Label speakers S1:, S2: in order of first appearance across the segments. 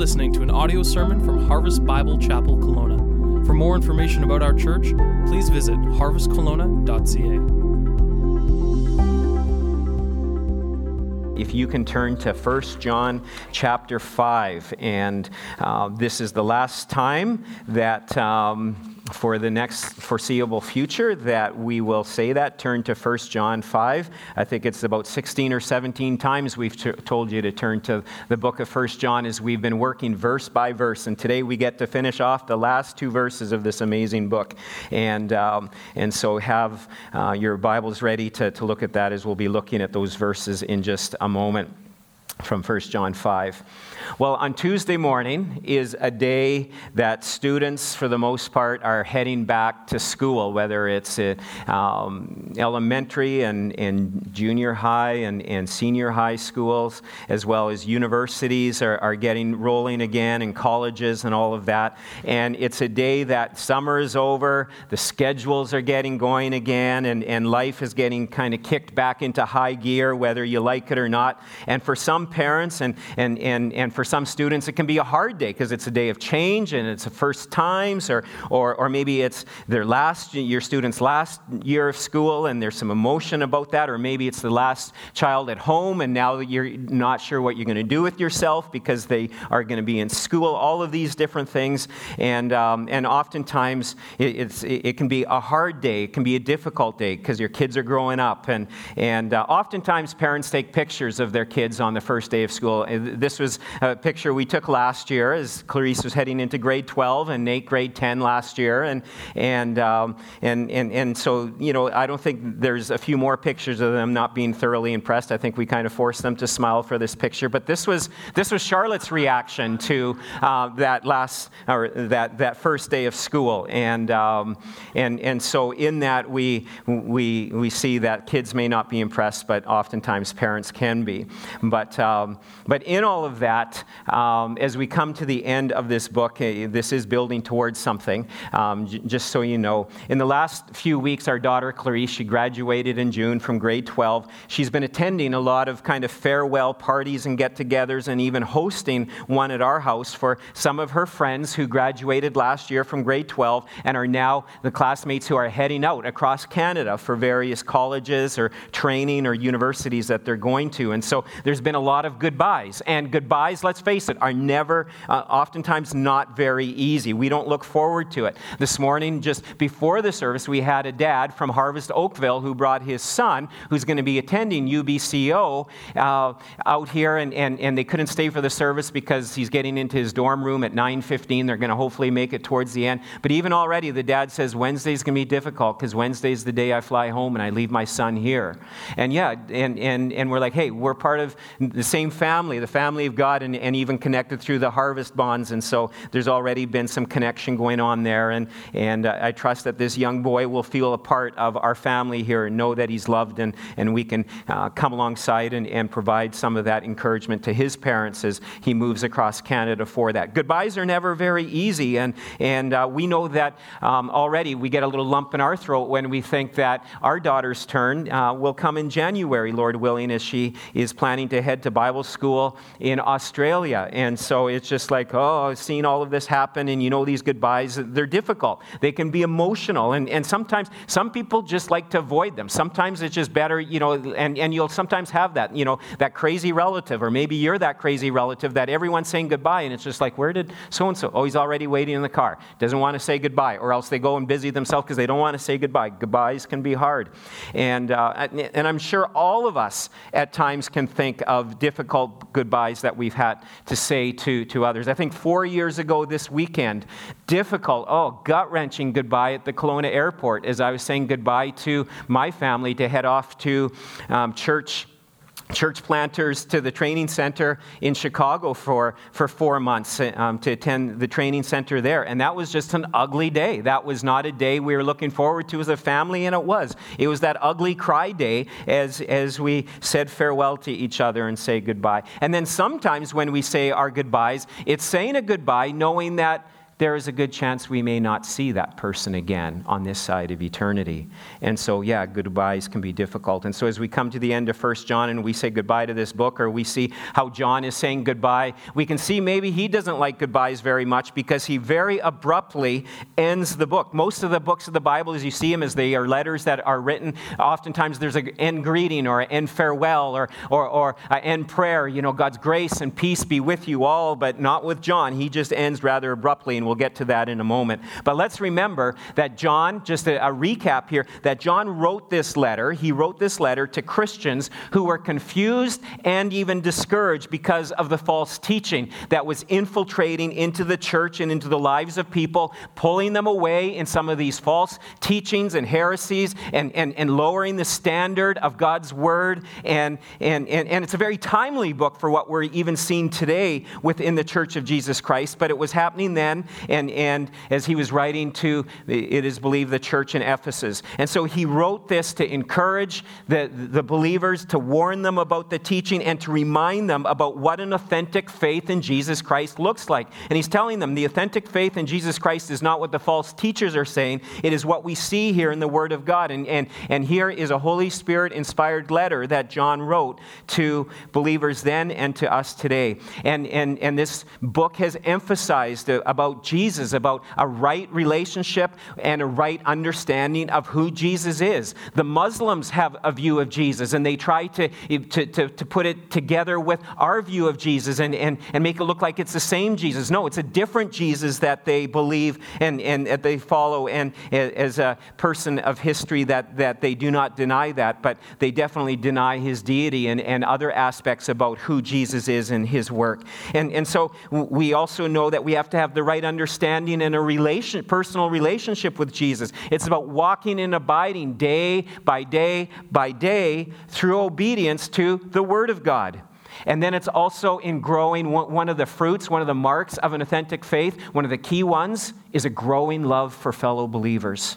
S1: listening to an audio sermon from Harvest Bible Chapel Kelowna. For more information about our church, please visit harvestkelowna.ca.
S2: If you can turn to 1 John chapter 5, and uh, this is the last time that. Um, for the next foreseeable future that we will say that. Turn to 1 John 5. I think it's about 16 or 17 times we've t- told you to turn to the book of 1 John as we've been working verse by verse. And today we get to finish off the last two verses of this amazing book. And, um, and so have uh, your Bibles ready to, to look at that as we'll be looking at those verses in just a moment from 1 John 5. Well, on Tuesday morning is a day that students, for the most part, are heading back to school, whether it's uh, um, elementary and, and junior high and, and senior high schools, as well as universities are, are getting rolling again, and colleges and all of that. And it's a day that summer is over, the schedules are getting going again, and, and life is getting kind of kicked back into high gear, whether you like it or not. And for some parents and, and, and, and for some students, it can be a hard day because it's a day of change and it's the first times, or, or, or maybe it's their last, your student's last year of school and there's some emotion about that, or maybe it's the last child at home and now you're not sure what you're going to do with yourself because they are going to be in school, all of these different things. And, um, and oftentimes it, it's, it can be a hard day, it can be a difficult day because your kids are growing up. And, and uh, oftentimes parents take pictures of their kids on the first first day of school. This was a picture we took last year as Clarice was heading into grade 12 and Nate grade 10 last year. And, and, um, and, and, and so, you know, I don't think there's a few more pictures of them not being thoroughly impressed. I think we kind of forced them to smile for this picture. But this was, this was Charlotte's reaction to uh, that last, or that, that first day of school. And, um, and, and so in that, we, we, we see that kids may not be impressed, but oftentimes parents can be. But uh, um, but in all of that, um, as we come to the end of this book, uh, this is building towards something, um, j- just so you know. In the last few weeks, our daughter Clarice, she graduated in June from grade 12. She's been attending a lot of kind of farewell parties and get togethers and even hosting one at our house for some of her friends who graduated last year from grade 12 and are now the classmates who are heading out across Canada for various colleges or training or universities that they're going to. And so there's been a lot of goodbyes. And goodbyes, let's face it, are never, uh, oftentimes not very easy. We don't look forward to it. This morning, just before the service, we had a dad from Harvest Oakville who brought his son, who's going to be attending UBCO, uh, out here, and, and, and they couldn't stay for the service because he's getting into his dorm room at 9.15. They're going to hopefully make it towards the end. But even already, the dad says Wednesday's going to be difficult because Wednesday's the day I fly home and I leave my son here. And yeah, and, and, and we're like, hey, we're part of the same family, the family of God, and, and even connected through the harvest bonds. And so there's already been some connection going on there. And, and uh, I trust that this young boy will feel a part of our family here and know that he's loved, and, and we can uh, come alongside and, and provide some of that encouragement to his parents as he moves across Canada for that. Goodbyes are never very easy, and, and uh, we know that um, already we get a little lump in our throat when we think that our daughter's turn uh, will come in January, Lord willing, as she is planning to head to Bible school in Australia. And so it's just like, oh, I've seen all of this happen, and you know these goodbyes, they're difficult. They can be emotional, and, and sometimes some people just like to avoid them. Sometimes it's just better, you know, and, and you'll sometimes have that, you know, that crazy relative, or maybe you're that crazy relative that everyone's saying goodbye, and it's just like, where did so and so? Oh, he's already waiting in the car. Doesn't want to say goodbye, or else they go and busy themselves because they don't want to say goodbye. Goodbyes can be hard. And, uh, and I'm sure all of us at times can think of difficult goodbyes that we've had to say to, to others. I think four years ago this weekend, difficult, oh, gut wrenching goodbye at the Kelowna airport as I was saying goodbye to my family to head off to um, church church planters to the training center in Chicago for, for four months um, to attend the training center there. And that was just an ugly day. That was not a day we were looking forward to as a family, and it was. It was that ugly cry day as, as we said farewell to each other and say goodbye. And then sometimes when we say our goodbyes, it's saying a goodbye knowing that there is a good chance we may not see that person again on this side of eternity. And so, yeah, goodbyes can be difficult. And so, as we come to the end of First John and we say goodbye to this book, or we see how John is saying goodbye, we can see maybe he doesn't like goodbyes very much because he very abruptly ends the book. Most of the books of the Bible, as you see them, as they are letters that are written, oftentimes there's an end greeting or an end farewell or, or, or an end prayer. You know, God's grace and peace be with you all, but not with John. He just ends rather abruptly, and we'll get to that in a moment. But let's remember that John, just a, a recap here, that John wrote this letter. He wrote this letter to Christians who were confused and even discouraged because of the false teaching that was infiltrating into the church and into the lives of people, pulling them away in some of these false teachings and heresies and, and, and lowering the standard of God's word. And, and, and, and it's a very timely book for what we're even seeing today within the church of Jesus Christ, but it was happening then, and, and as he was writing to, it is believed, the church in Ephesus. And so he wrote this to encourage the, the believers, to warn them about the teaching, and to remind them about what an authentic faith in Jesus Christ looks like. And he's telling them the authentic faith in Jesus Christ is not what the false teachers are saying, it is what we see here in the Word of God. And, and, and here is a Holy Spirit inspired letter that John wrote to believers then and to us today. And, and, and this book has emphasized about Jesus, about a right relationship and a right understanding of who Jesus is. The Muslims have a view of Jesus, and they try to, to, to, to put it together with our view of Jesus and, and, and make it look like it's the same Jesus. No, it's a different Jesus that they believe and, and that they follow, and as a person of history, that, that they do not deny that, but they definitely deny his deity and, and other aspects about who Jesus is and his work. And, and so we also know that we have to have the right understanding and a relation, personal relationship with Jesus. It's about walking and abiding day by day by day through obedience to the Word of God. And then it's also in growing one of the fruits, one of the marks of an authentic faith, one of the key ones is a growing love for fellow believers.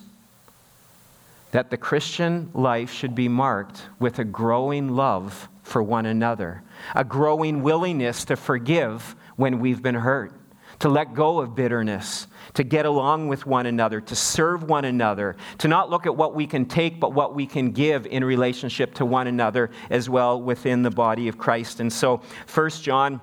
S2: That the Christian life should be marked with a growing love for one another, a growing willingness to forgive when we've been hurt, to let go of bitterness, to get along with one another, to serve one another, to not look at what we can take, but what we can give in relationship to one another as well within the body of Christ. And so, First John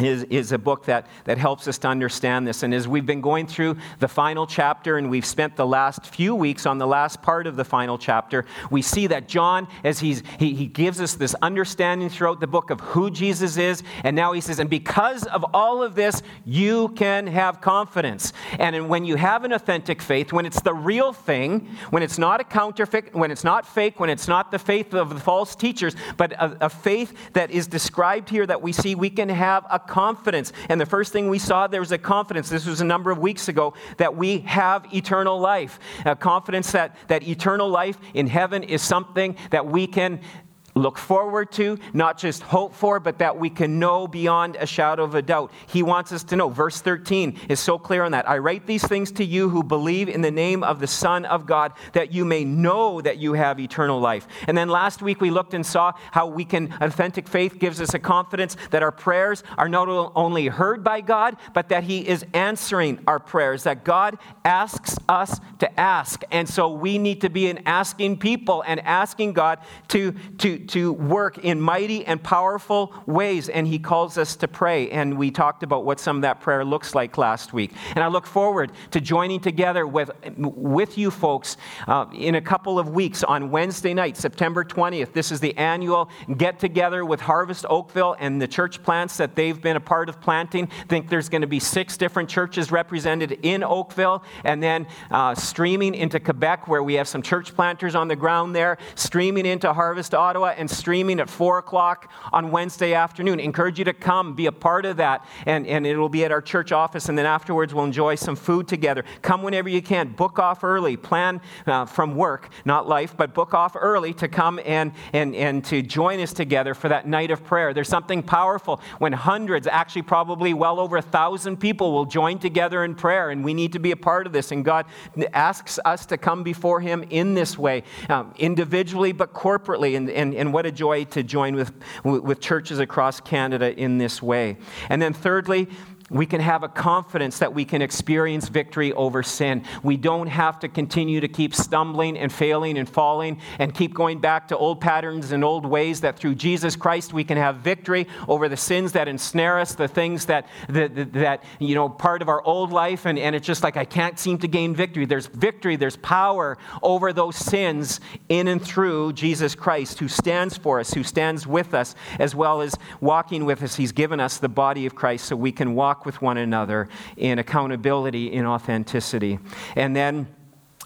S2: is, is a book that, that helps us to understand this. And as we've been going through the final chapter, and we've spent the last few weeks on the last part of the final chapter, we see that John, as he's, he, he gives us this understanding throughout the book of who Jesus is, and now he says, and because of all of this, you can have confidence. And when you have an authentic faith, when it's the real thing, when it's not a counterfeit, when it's not fake, when it's not the faith of the false teachers, but a, a faith that is described here that we see, we can have a confidence. And the first thing we saw, there was a confidence. This was a number of weeks ago that we have eternal life. A confidence that, that eternal life in heaven is something that we can look forward to, not just hope for, but that we can know beyond a shadow of a doubt. He wants us to know. Verse 13 is so clear on that. I write these things to you who believe in the name of the Son of God, that you may know that you have eternal life. And then last week we looked and saw how we can, authentic faith gives us a confidence that our prayers are not only heard by God, but that He is answering our prayers, that God asks us to ask. And so we need to be an asking people and asking God to, to, to work in mighty and powerful ways, and He calls us to pray. And we talked about what some of that prayer looks like last week. And I look forward to joining together with, with you folks uh, in a couple of weeks on Wednesday night, September 20th. This is the annual get together with Harvest Oakville and the church plants that they've been a part of planting. I think there's going to be six different churches represented in Oakville, and then uh, streaming into Quebec, where we have some church planters on the ground there, streaming into Harvest Ottawa, and streaming at 4 o'clock on Wednesday afternoon. Encourage you to come, be a part of that, and, and it will be at our church office. And then afterwards, we'll enjoy some food together. Come whenever you can. Book off early. Plan uh, from work, not life, but book off early to come and, and, and to join us together for that night of prayer. There's something powerful when hundreds, actually, probably well over a thousand people will join together in prayer, and we need to be a part of this. And God asks us to come before Him in this way, um, individually but corporately. And, and, and and what a joy to join with, with churches across Canada in this way. And then, thirdly, we can have a confidence that we can experience victory over sin. We don't have to continue to keep stumbling and failing and falling and keep going back to old patterns and old ways that through Jesus Christ we can have victory over the sins that ensnare us, the things that, that, that you know, part of our old life, and, and it's just like I can't seem to gain victory. There's victory, there's power over those sins in and through Jesus Christ, who stands for us, who stands with us, as well as walking with us. He's given us the body of Christ so we can walk with one another in accountability, in authenticity. And then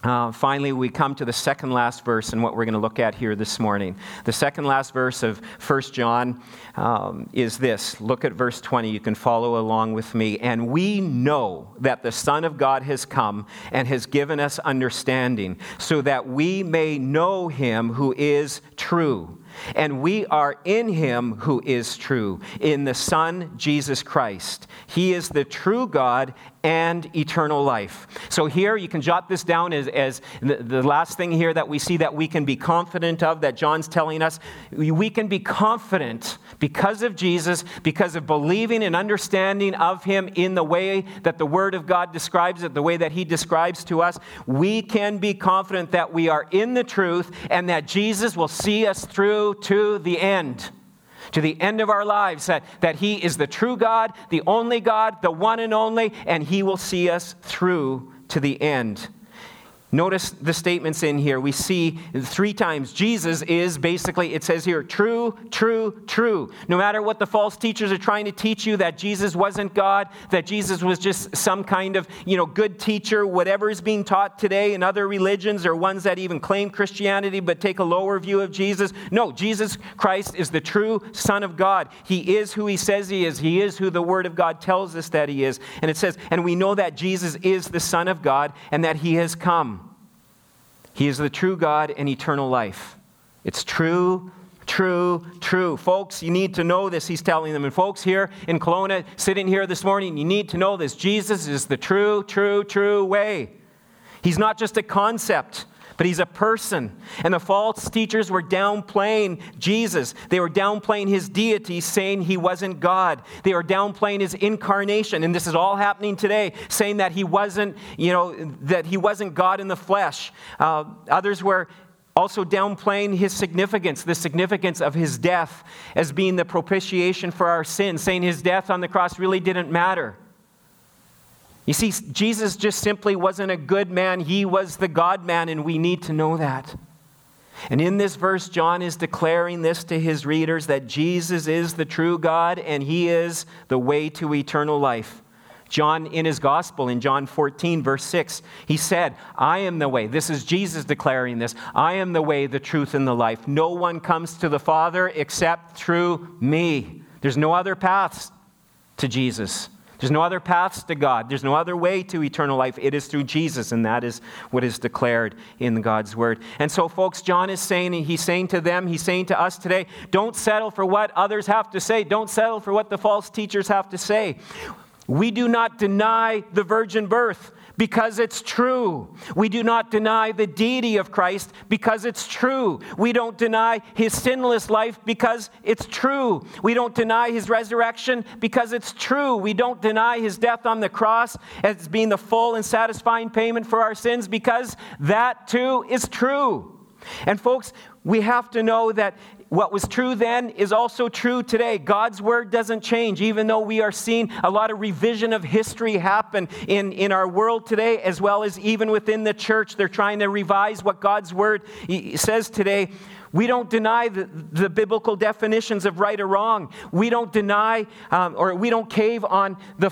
S2: uh, finally, we come to the second last verse and what we're going to look at here this morning. The second last verse of 1 John um, is this. Look at verse 20. You can follow along with me. And we know that the Son of God has come and has given us understanding, so that we may know him who is true. And we are in him who is true, in the Son, Jesus Christ. He is the true God and eternal life. So, here you can jot this down as, as the, the, last thing here that we see that we can be confident of, that John's telling us. We can be confident because of Jesus, because of believing and understanding of Him in the way that the Word of God describes it, the way that He describes to us. We can be confident that we are in the truth and that Jesus will see us to the end to the end of our lives that, that He is the true God, the only God, the one and only, and He will see us through to the end. Notice the statements in here. We see three times Jesus is basically, it says here, true, true, true. No matter what the false teachers are trying to teach you, that Jesus wasn't God, that Jesus was just some kind of, you know, good teacher, whatever is being taught today in other religions or ones that even claim Christianity but take a lower view of Jesus. No, Jesus Christ is the true Son of God. He is who he says he is. He is who the Word of God tells us that he is. And it says, and we know that Jesus is the Son of God and that he has come. He is the true God and eternal life. It's true, true, true. Folks, you need to know this, he's telling them. And folks here in Kelowna, sitting here this morning, you need to know this. Jesus is the true, true, true way. He's not just a concept but he's a person. And the false teachers were downplaying Jesus. They were downplaying his deity, saying he wasn't God. They were downplaying his incarnation. And this is all happening today, saying that he wasn't, you know, that he wasn't God in the flesh. Uh, others were also downplaying his significance, the significance of his death as being the propitiation for our sins, saying his death on the cross really didn't matter. You see, Jesus just simply wasn't a good man, he was the God man, and we need to know that. And in this verse, John is declaring this to his readers that Jesus is the true God and he is the way to eternal life. John, in his gospel, in John 14, verse 6, he said, I am the way. This is Jesus declaring this. I am the way, the truth, and the life. No one comes to the Father except through me. There's no other paths to Jesus. There's no other paths to God. There's no other way to eternal life. It is through Jesus, and that is what is declared in God's word. And so, folks, John is saying, he's saying to them, he's saying to us today, don't settle for what others have to say. Don't settle for what the false teachers have to say. We do not deny the virgin birth because it's true. We do not deny the deity of Christ because it's true. We don't deny his sinless life because it's true. We don't deny his resurrection because it's true. We don't deny his death on the cross as being the full and satisfying payment for our sins because that too is true. And folks, we have to know that what was true then is also true today. God's word doesn't change, even though we are seeing a lot of revision of history happen in, in our world today, as well as even within the church. They're trying to revise what God's word says today. We don't deny the, the biblical definitions of right or wrong. We don't deny um, or we don't cave on the,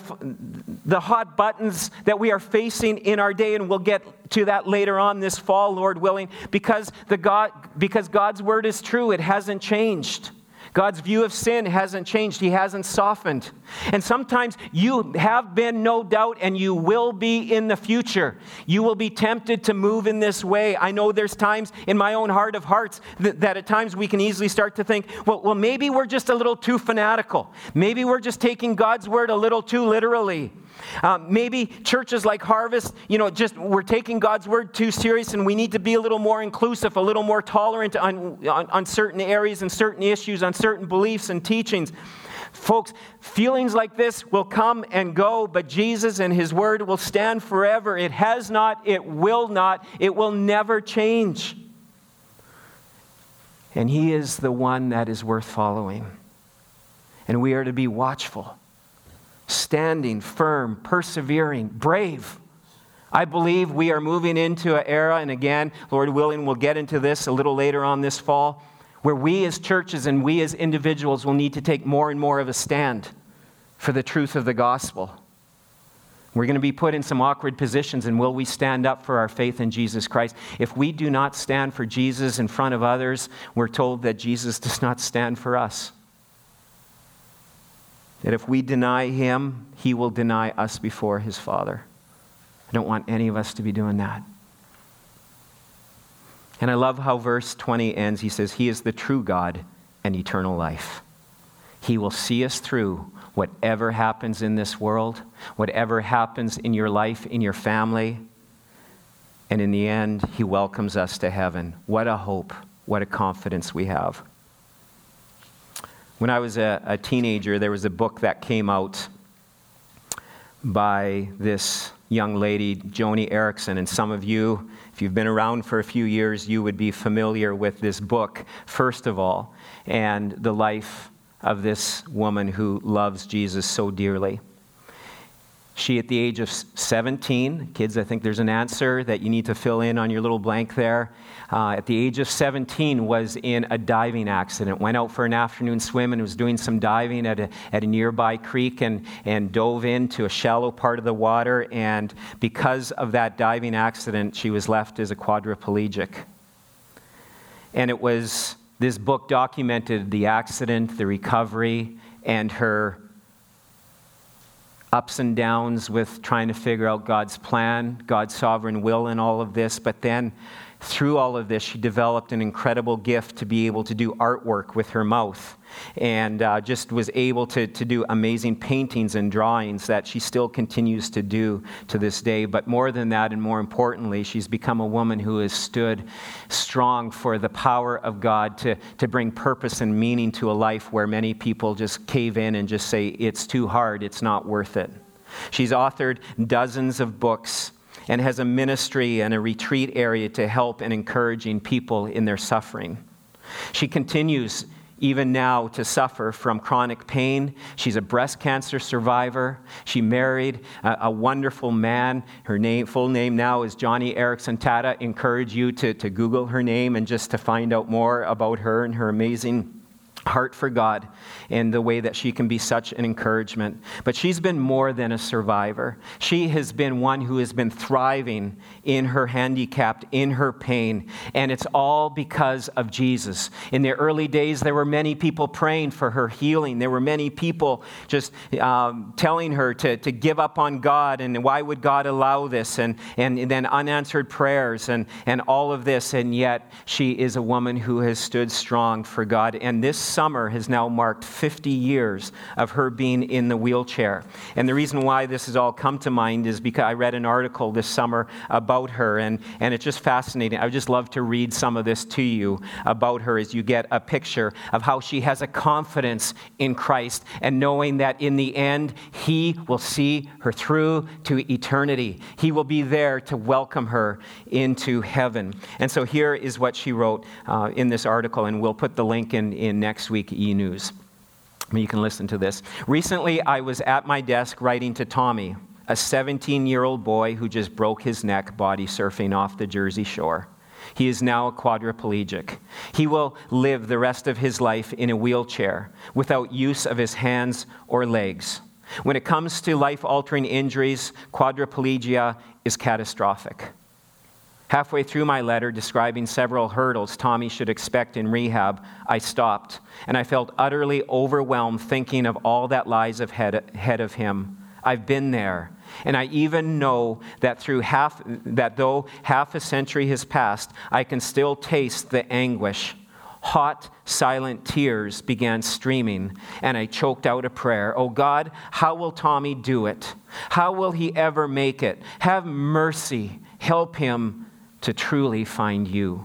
S2: the hot buttons that we are facing in our day, and we'll get to that later on this fall, Lord willing, because, the God, because God's word is true. It hasn't changed. God's view of sin hasn't changed, He hasn't softened. And sometimes you have been, no doubt, and you will be in the future. You will be tempted to move in this way. I know there's times in my own heart of hearts that, that at times we can easily start to think, well, well, maybe we're just a little too fanatical. Maybe we're just taking God's word a little too literally. Um, maybe churches like Harvest, you know, just we're taking God's word too serious and we need to be a little more inclusive, a little more tolerant on, on, on certain areas and certain issues, on certain beliefs and teachings. Folks, feelings like this will come and go, but Jesus and His Word will stand forever. It has not, it will not, it will never change. And He is the one that is worth following. And we are to be watchful, standing firm, persevering, brave. I believe we are moving into an era, and again, Lord willing, we'll get into this a little later on this fall where we as churches and we as individuals will need to take more and more of a stand for the truth of the gospel. We're going to be put in some awkward positions, and will we stand up for our faith in Jesus Christ? If we do not stand for Jesus in front of others, we're told that Jesus does not stand for us. That if we deny him, he will deny us before his Father. I don't want any of us to be doing that. And I love how verse 20 ends. He says, He is the true God and eternal life. He will see us through whatever happens in this world, whatever happens in your life, in your family. And in the end, He welcomes us to heaven. What a hope, what a confidence we have. When I was a, a teenager, there was a book that came out by this young lady, Joni Eareckson, and some of you if you've been around for a few years, you would be familiar with this book, first of all, and the life of this woman who loves Jesus so dearly. She, at the age of 17, kids, I think there's an answer that you need to fill in on your little blank there uh, at the age of 17, was in a diving accident. Went out for an afternoon swim and was doing some diving at a, at a nearby creek and, and dove into a shallow part of the water. And because of that diving accident, she was left as a quadriplegic. And it was this book documented the accident, the recovery, and her ups and downs with trying to figure out God's plan, God's sovereign will in all of this. But then through all of this, she developed an incredible gift to be able to do artwork with her mouth and uh, just was able to, to do amazing paintings and drawings that she still continues to do to this day. But more than that, and more importantly, she's become a woman who has stood strong for the power of God to, to bring purpose and meaning to a life where many people just cave in and just say, it's too hard, it's not worth it. She's authored dozens of books and has a ministry and a retreat area to help and encouraging people in their suffering. She continues even now to suffer from chronic pain. She's a breast cancer survivor. She married a, a, wonderful man. Her name, full name now is Joni Eareckson Tada. Encourage you to, to Google her name and just to find out more about her and her amazing heart for God and the way that she can be such an encouragement. But she's been more than a survivor. She has been one who has been thriving in her handicapped, in her pain, and it's all because of Jesus. In the early days, there were many people praying for her healing. There were many people just um, telling her to, to give up on God and why would God allow this, and, and then unanswered prayers and, and all of this, and yet she is a woman who has stood strong for God. And this summer has now marked 50 years of her being in the wheelchair. And the reason why this has all come to mind is because I read an article this summer about her, and, and it's just fascinating. I would just love to read some of this to you about her as you get a picture of how she has a confidence in Christ and knowing that in the end, He will see her through to eternity. He will be there to welcome her into heaven. And so here is what she wrote uh, in this article, and we'll put the link in, in next next week e news. You can listen to this. Recently, I was at my desk writing to Tommy, a 17 year old boy who just broke his neck body surfing off the Jersey shore. He is now a quadriplegic. He will live the rest of his life in a wheelchair without use of his hands or legs. When it comes to life altering injuries, quadriplegia is catastrophic. Halfway through my letter describing several hurdles Tommy should expect in rehab, I stopped and I felt utterly overwhelmed thinking of all that lies ahead of him. I've been there, and I even know that through half that though half a century has passed, I can still taste the anguish, Hot, silent tears began streaming, and I choked out a prayer. Oh God, how will Tommy do it? How will he ever make it? Have mercy. Help him to truly find you.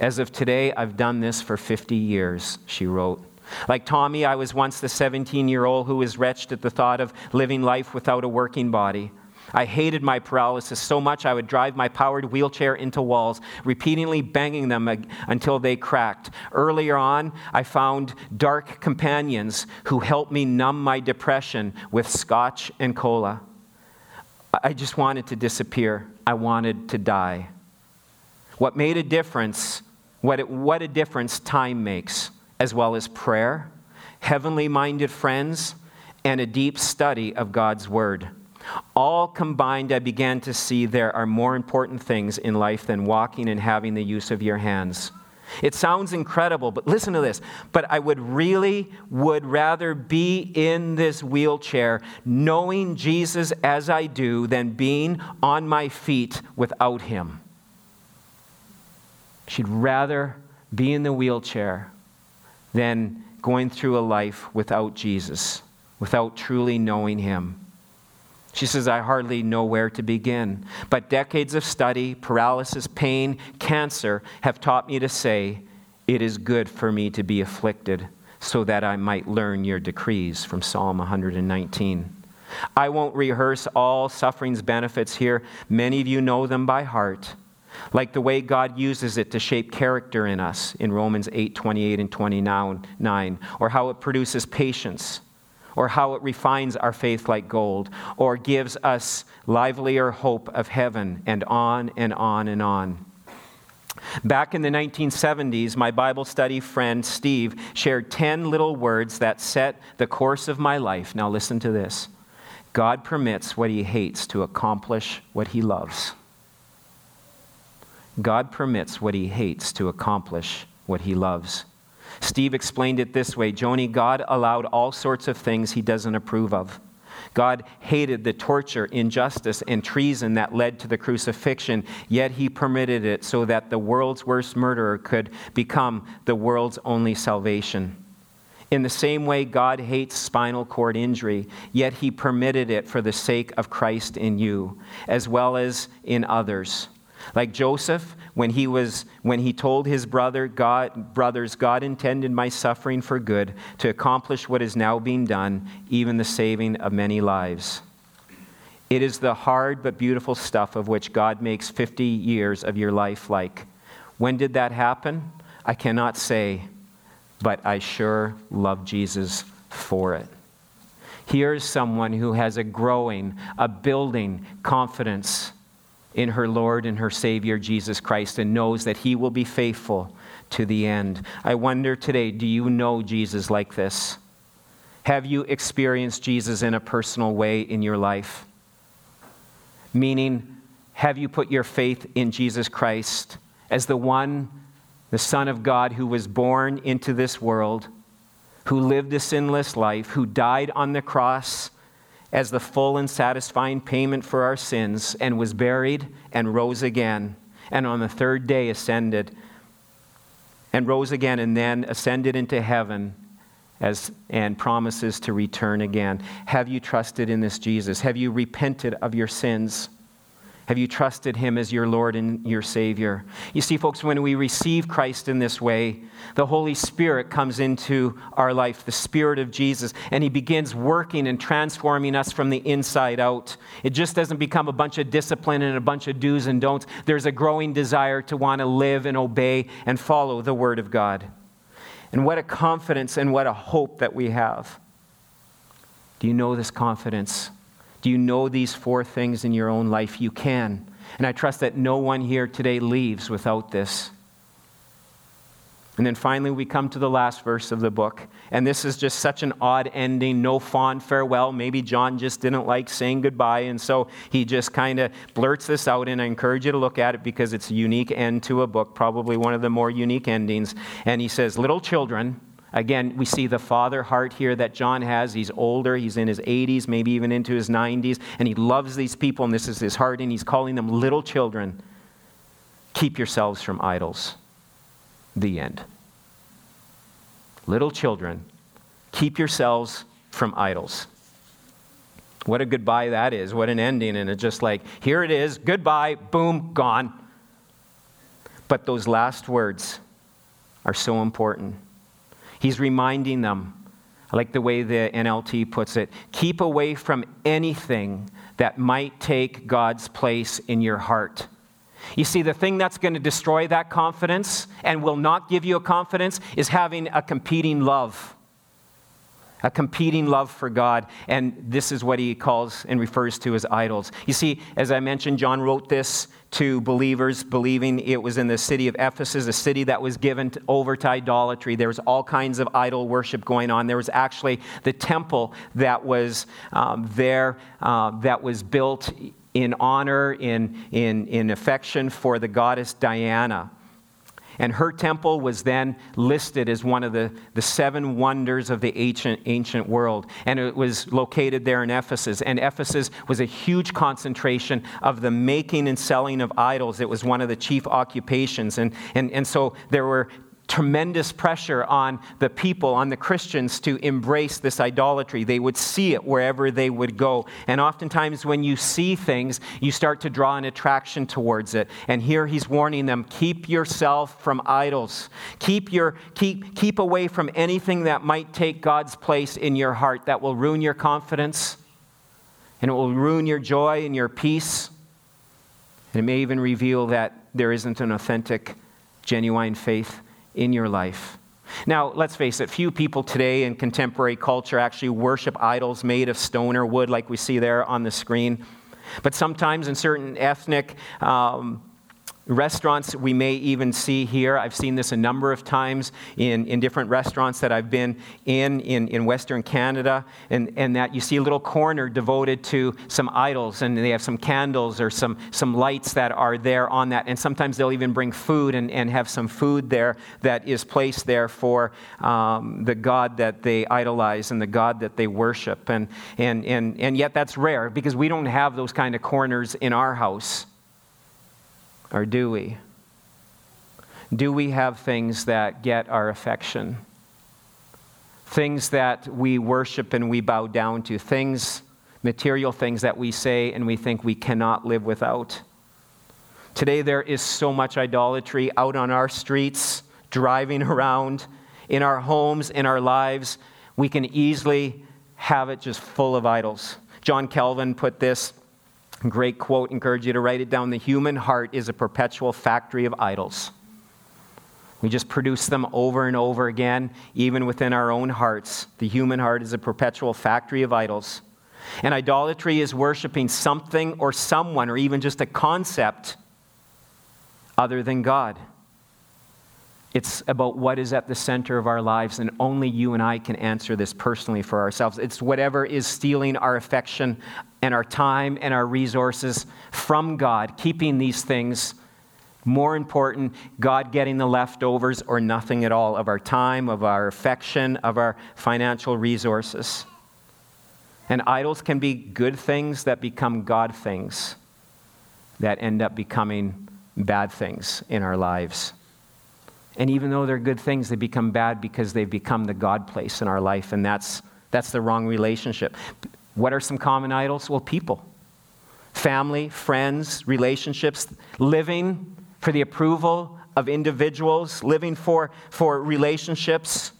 S2: As of today, I've done this for 50 years, she wrote. Like Tommy, I was once the 17 year old who was wretched at the thought of living life without a working body. I hated my paralysis so much I would drive my powered wheelchair into walls, repeatedly banging them until they cracked. Earlier on, I found dark companions who helped me numb my depression with scotch and cola. I just wanted to disappear. I wanted to die. What made a difference, what, it, what a difference time makes, as well as prayer, heavenly minded friends, and a deep study of God's Word. All combined, I began to see there are more important things in life than walking and having the use of your hands. It sounds incredible, but listen to this. But I would really would rather be in this wheelchair knowing Jesus as I do than being on my feet without him. She'd rather be in the wheelchair than going through a life without Jesus, without truly knowing him. She says, I hardly know where to begin. But decades of study, paralysis, pain, cancer have taught me to say, It is good for me to be afflicted, so that I might learn your decrees from Psalm 119. I won't rehearse all suffering's benefits here. Many of you know them by heart. Like the way God uses it to shape character in us in Romans 8 28 and 29, or how it produces patience or how it refines our faith like gold, or gives us livelier hope of heaven, and on and on and on. Back in the 1970s, my Bible study friend Steve shared 10 little words that set the course of my life. Now, listen to this God permits what he hates to accomplish what he loves. God permits what he hates to accomplish what he loves. Steve explained it this way Joni, God allowed all sorts of things he doesn't approve of. God hated the torture, injustice, and treason that led to the crucifixion, yet he permitted it so that the world's worst murderer could become the world's only salvation. In the same way, God hates spinal cord injury, yet he permitted it for the sake of Christ in you, as well as in others. Like Joseph, when he, was, when he told his brother, God, brothers, God intended my suffering for good to accomplish what is now being done, even the saving of many lives. It is the hard but beautiful stuff of which God makes 50 years of your life like. When did that happen? I cannot say, but I sure love Jesus for it. Here's someone who has a growing, a building confidence in her Lord and her Savior, Jesus Christ, and knows that He will be faithful to the end. I wonder today do you know Jesus like this? Have you experienced Jesus in a personal way in your life? Meaning, have you put your faith in Jesus Christ as the one, the Son of God, who was born into this world, who lived a sinless life, who died on the cross? As the full and satisfying payment for our sins, and was buried and rose again, and on the third day ascended and rose again, and then ascended into heaven as, and promises to return again. Have you trusted in this Jesus? Have you repented of your sins? Have you trusted Him as your Lord and your Savior? You see, folks, when we receive Christ in this way, the Holy Spirit comes into our life, the Spirit of Jesus, and He begins working and transforming us from the inside out. It just doesn't become a bunch of discipline and a bunch of do's and don'ts. There's a growing desire to want to live and obey and follow the Word of God. And what a confidence and what a hope that we have. Do you know this confidence? Do you know these four things in your own life? You can. And I trust that no one here today leaves without this. And then finally, we come to the last verse of the book. And this is just such an odd ending, no fond farewell. Maybe John just didn't like saying goodbye, and so he just kind of blurts this out. And I encourage you to look at it because it's a unique end to a book, probably one of the more unique endings. And he says, Little children, Again, we see the father heart here that John has. He's older, he's in his 80s, maybe even into his 90s, and he loves these people, and this is his heart, and he's calling them little children. Keep yourselves from idols. The end. Little children, keep yourselves from idols. What a goodbye that is. What an ending. And it's just like, here it is, goodbye, boom, gone. But those last words are so important. He's reminding them, I like the way the NLT puts it keep away from anything that might take God's place in your heart. You see, the thing that's going to destroy that confidence and will not give you a confidence is having a competing love a competing love for God. And this is what he calls and refers to as idols. You see, as I mentioned, John wrote this to believers, believing it was in the city of Ephesus, a city that was given over to idolatry. There was all kinds of idol worship going on. There was actually the temple that was um, there, uh, that was built in honor, in, in, in affection for the goddess Diana. And her temple was then listed as one of the, the seven wonders of the ancient, ancient world. And it was located there in Ephesus. And Ephesus was a huge concentration of the making and selling of idols. It was one of the chief occupations. And, and, and so there were tremendous pressure on the people, on the Christians, to embrace this idolatry. They would see it wherever they would go. And oftentimes, when you see things, you start to draw an attraction towards it. And here he's warning them keep yourself from idols, keep, your, keep, keep away from anything that might take God's place in your heart that will ruin your confidence, and it will ruin your joy and your peace. And it may even reveal that there isn't an authentic, genuine faith in your life. Now, let's face it, few people today in contemporary culture actually worship idols made of stone or wood like we see there on the screen. But sometimes in certain ethnic um, Restaurants we may even see here. I've seen this a number of times in, in different restaurants that I've been in, in in Western Canada, and, and that you see a little corner devoted to some idols, and they have some candles or some, some lights that are there on that. And sometimes they'll even bring food and, and have some food there that is placed there for um, the God that they idolize and the God that they worship. And, and, and, and yet that's rare because we don't have those kind of corners in our house. Or do we? Do we have things that get our affection? Things that we worship and we bow down to? Things, material things that we say and we think we cannot live without? Today, there is so much idolatry out on our streets, driving around, in our homes, in our lives. We can easily have it just full of idols. John Calvin put this Great quote, encourage you to write it down. The human heart is a perpetual factory of idols. We just produce them over and over again, even within our own hearts. The human heart is a perpetual factory of idols. And idolatry is worshiping something or someone or even just a concept other than God. It's about what is at the center of our lives, and only you and I can answer this personally for ourselves. It's whatever is stealing our affection and our time and our resources from God, keeping these things more important, God getting the leftovers or nothing at all of our time, of our affection, of our financial resources. And idols can be good things that become God things that end up becoming bad things in our lives. And even though they're good things, they become bad because they've become the God place in our life, and that's, that's the wrong relationship. What are some common idols? Well, people, family, friends, relationships, living for the approval of individuals, living for, for relationships.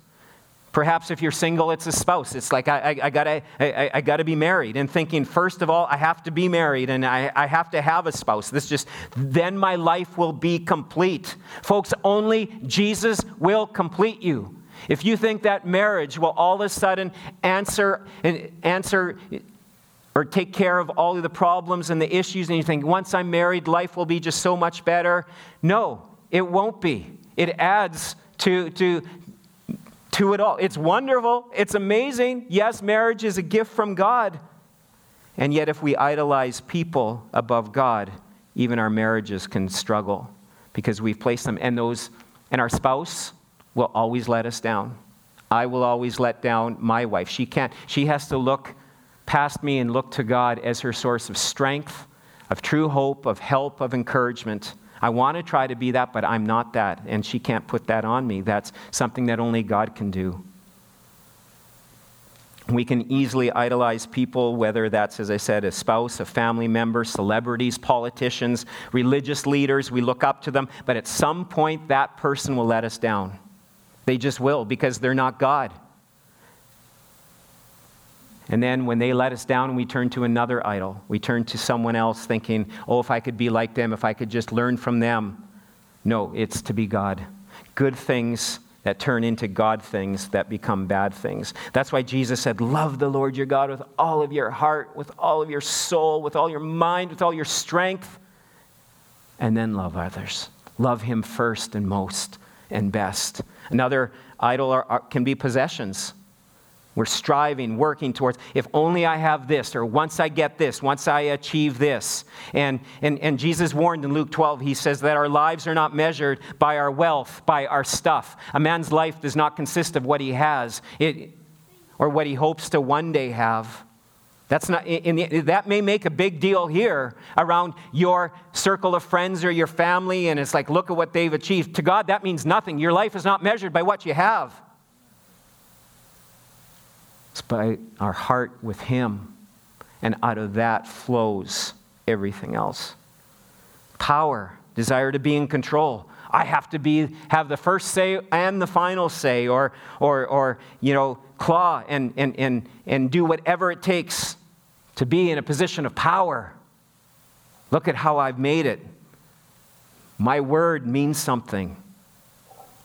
S2: Perhaps if you're single, it's a spouse. It's like, I, I, I gotta, I, I, gotta be married. And thinking, first of all, I have to be married and I, I have to have a spouse. This just, then my life will be complete. Folks, only Jesus will complete you. If you think that marriage will all of a sudden answer, answer or take care of all of the problems and the issues, and you think, once I'm married, life will be just so much better. No, it won't be. It adds to, to, to it all. It's wonderful, it's amazing. Yes, marriage is a gift from God. And yet, if we idolize people above God, even our marriages can struggle because we've placed them. And those, and our spouse will always let us down. I will always let down my wife. She can't. She has to look past me and look to God as her source of strength, of true hope, of help, of encouragement. I want to try to be that, but I'm not that. And she can't put that on me. That's something that only God can do. We can easily idolize people, whether that's, as I said, a spouse, a family member, celebrities, politicians, religious leaders. We look up to them, but at some point, that person will let us down. They just will because they're not God. And then when they let us down, we turn to another idol. We turn to someone else thinking, oh, if I could be like them, if I could just learn from them. No, it's to be God. Good things that turn into God things that become bad things. That's why Jesus said, Love the Lord your God with all of your heart, with all of your soul, with all your mind, with all your strength, and then love others. Love Him first and most and best. Another idol are, are, can be possessions. We're striving, working towards, if only I have this, or once I get this, once I achieve this. And, and, and Jesus warned in Luke 12, he says that our lives are not measured by our wealth, by our stuff. A man's life does not consist of what he has it, or what he hopes to one day have. That's not, the, that may make a big deal here around your circle of friends or your family, and it's like, look at what they've achieved. To God, that means nothing. Your life is not measured by what you have. It's by our heart with Him. And out of that flows everything else. Power, desire to be in control. I have to be, have the first say and the final say, or, or, or you know, claw and, and, and, and do whatever it takes to be in a position of power. Look at how I've made it. My word means something.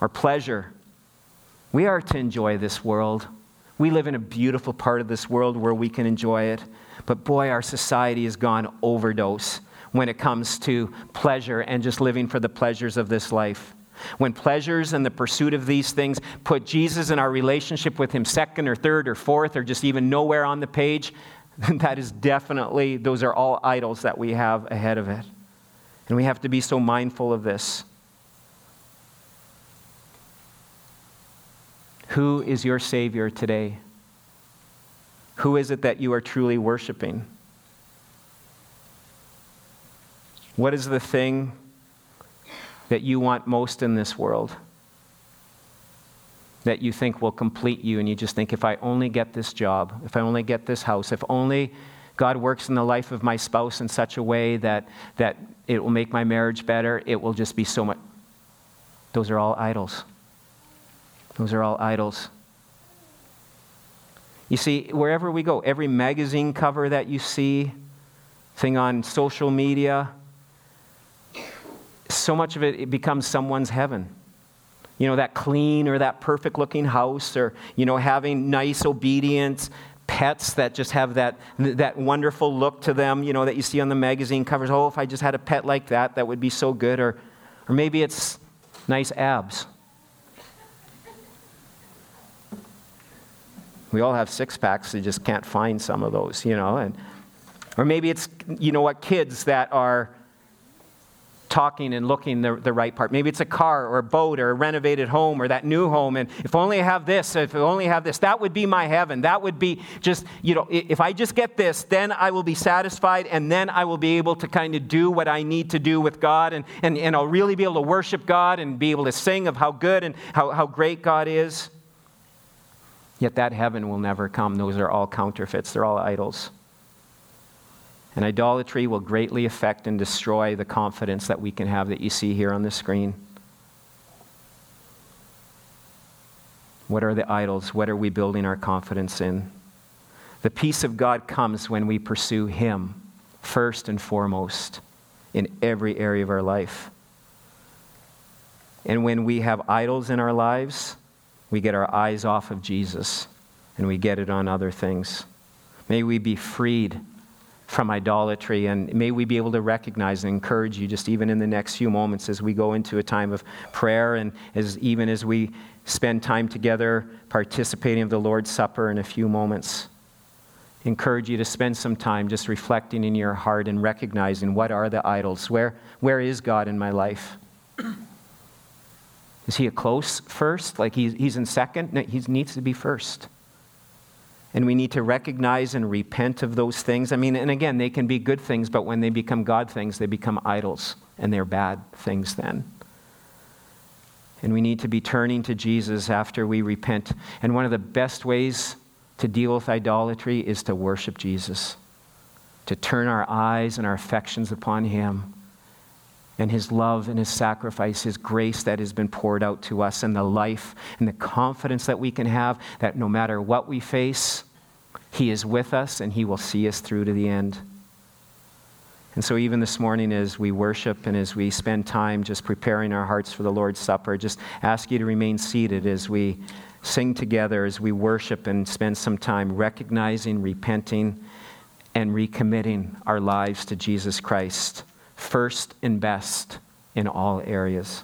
S2: Or pleasure. We are to enjoy this world. We live in a beautiful part of this world where we can enjoy it. But boy, our society has gone overdose when it comes to pleasure and just living for the pleasures of this life. When pleasures and the pursuit of these things put Jesus and our relationship with Him second or third or fourth or just even nowhere on the page, that is definitely, those are all idols that we have ahead of it. And we have to be so mindful of this. Who is your Savior today? Who is it that you are truly worshiping? What is the thing that you want most in this world? That you think will complete you, and you just think, if I only get this job, if I only get this house, if only God works in the life of my spouse in such a way that, that it will make my marriage better, it will just be so much. Those are all idols. Those are all idols. You see, wherever we go, every magazine cover that you see, thing on social media, so much of it, it becomes someone's heaven. You know, that clean or that perfect looking house, or, you know, having nice, obedient pets that just have that, that wonderful look to them, you know, that you see on the magazine covers. Oh, if I just had a pet like that, that would be so good. Or, or maybe it's nice abs. We all have six packs, you just can't find some of those, you know. And, or maybe it's, you know what, kids that are talking and looking the, the right part. Maybe it's a car or a boat or a renovated home or that new home. And if only I have this, if I only have this, that would be my heaven. That would be just, you know, if I just get this, then I will be satisfied and then I will be able to kind of do what I need to do with God and, and, and I'll really be able to worship God and be able to sing of how good and how, how great God is. Yet that heaven will never come. Those are all counterfeits, they're all idols. And idolatry will greatly affect and destroy the confidence that we can have that you see here on the screen. What are the idols? What are we building our confidence in? The peace of God comes when we pursue Him first and foremost in every area of our life. And when we have idols in our lives, we get our eyes off of Jesus and we get it on other things. May we be freed from idolatry and may we be able to recognize and encourage you just even in the next few moments as we go into a time of prayer and as even as we spend time together participating of the Lord's Supper in a few moments. Encourage you to spend some time just reflecting in your heart and recognizing what are the idols? Where, where is God in my life? Is he a close first? Like he's, he's in second? No, he needs to be first. And we need to recognize and repent of those things. I mean, and again, they can be good things, but when they become God things, they become idols, and they're bad things then. And we need to be turning to Jesus after we repent. And one of the best ways to deal with idolatry is to worship Jesus, to turn our eyes and our affections upon Him and His love and His sacrifice, His grace that has been poured out to us, and the life and the confidence that we can have that no matter what we face, He is with us and He will see us through to the end. And so, even this morning, as we worship and as we spend time just preparing our hearts for the Lord's Supper, just ask you to remain seated as we sing together, as we worship and spend some time recognizing, repenting, and recommitting our lives to Jesus Christ, first and best in all areas.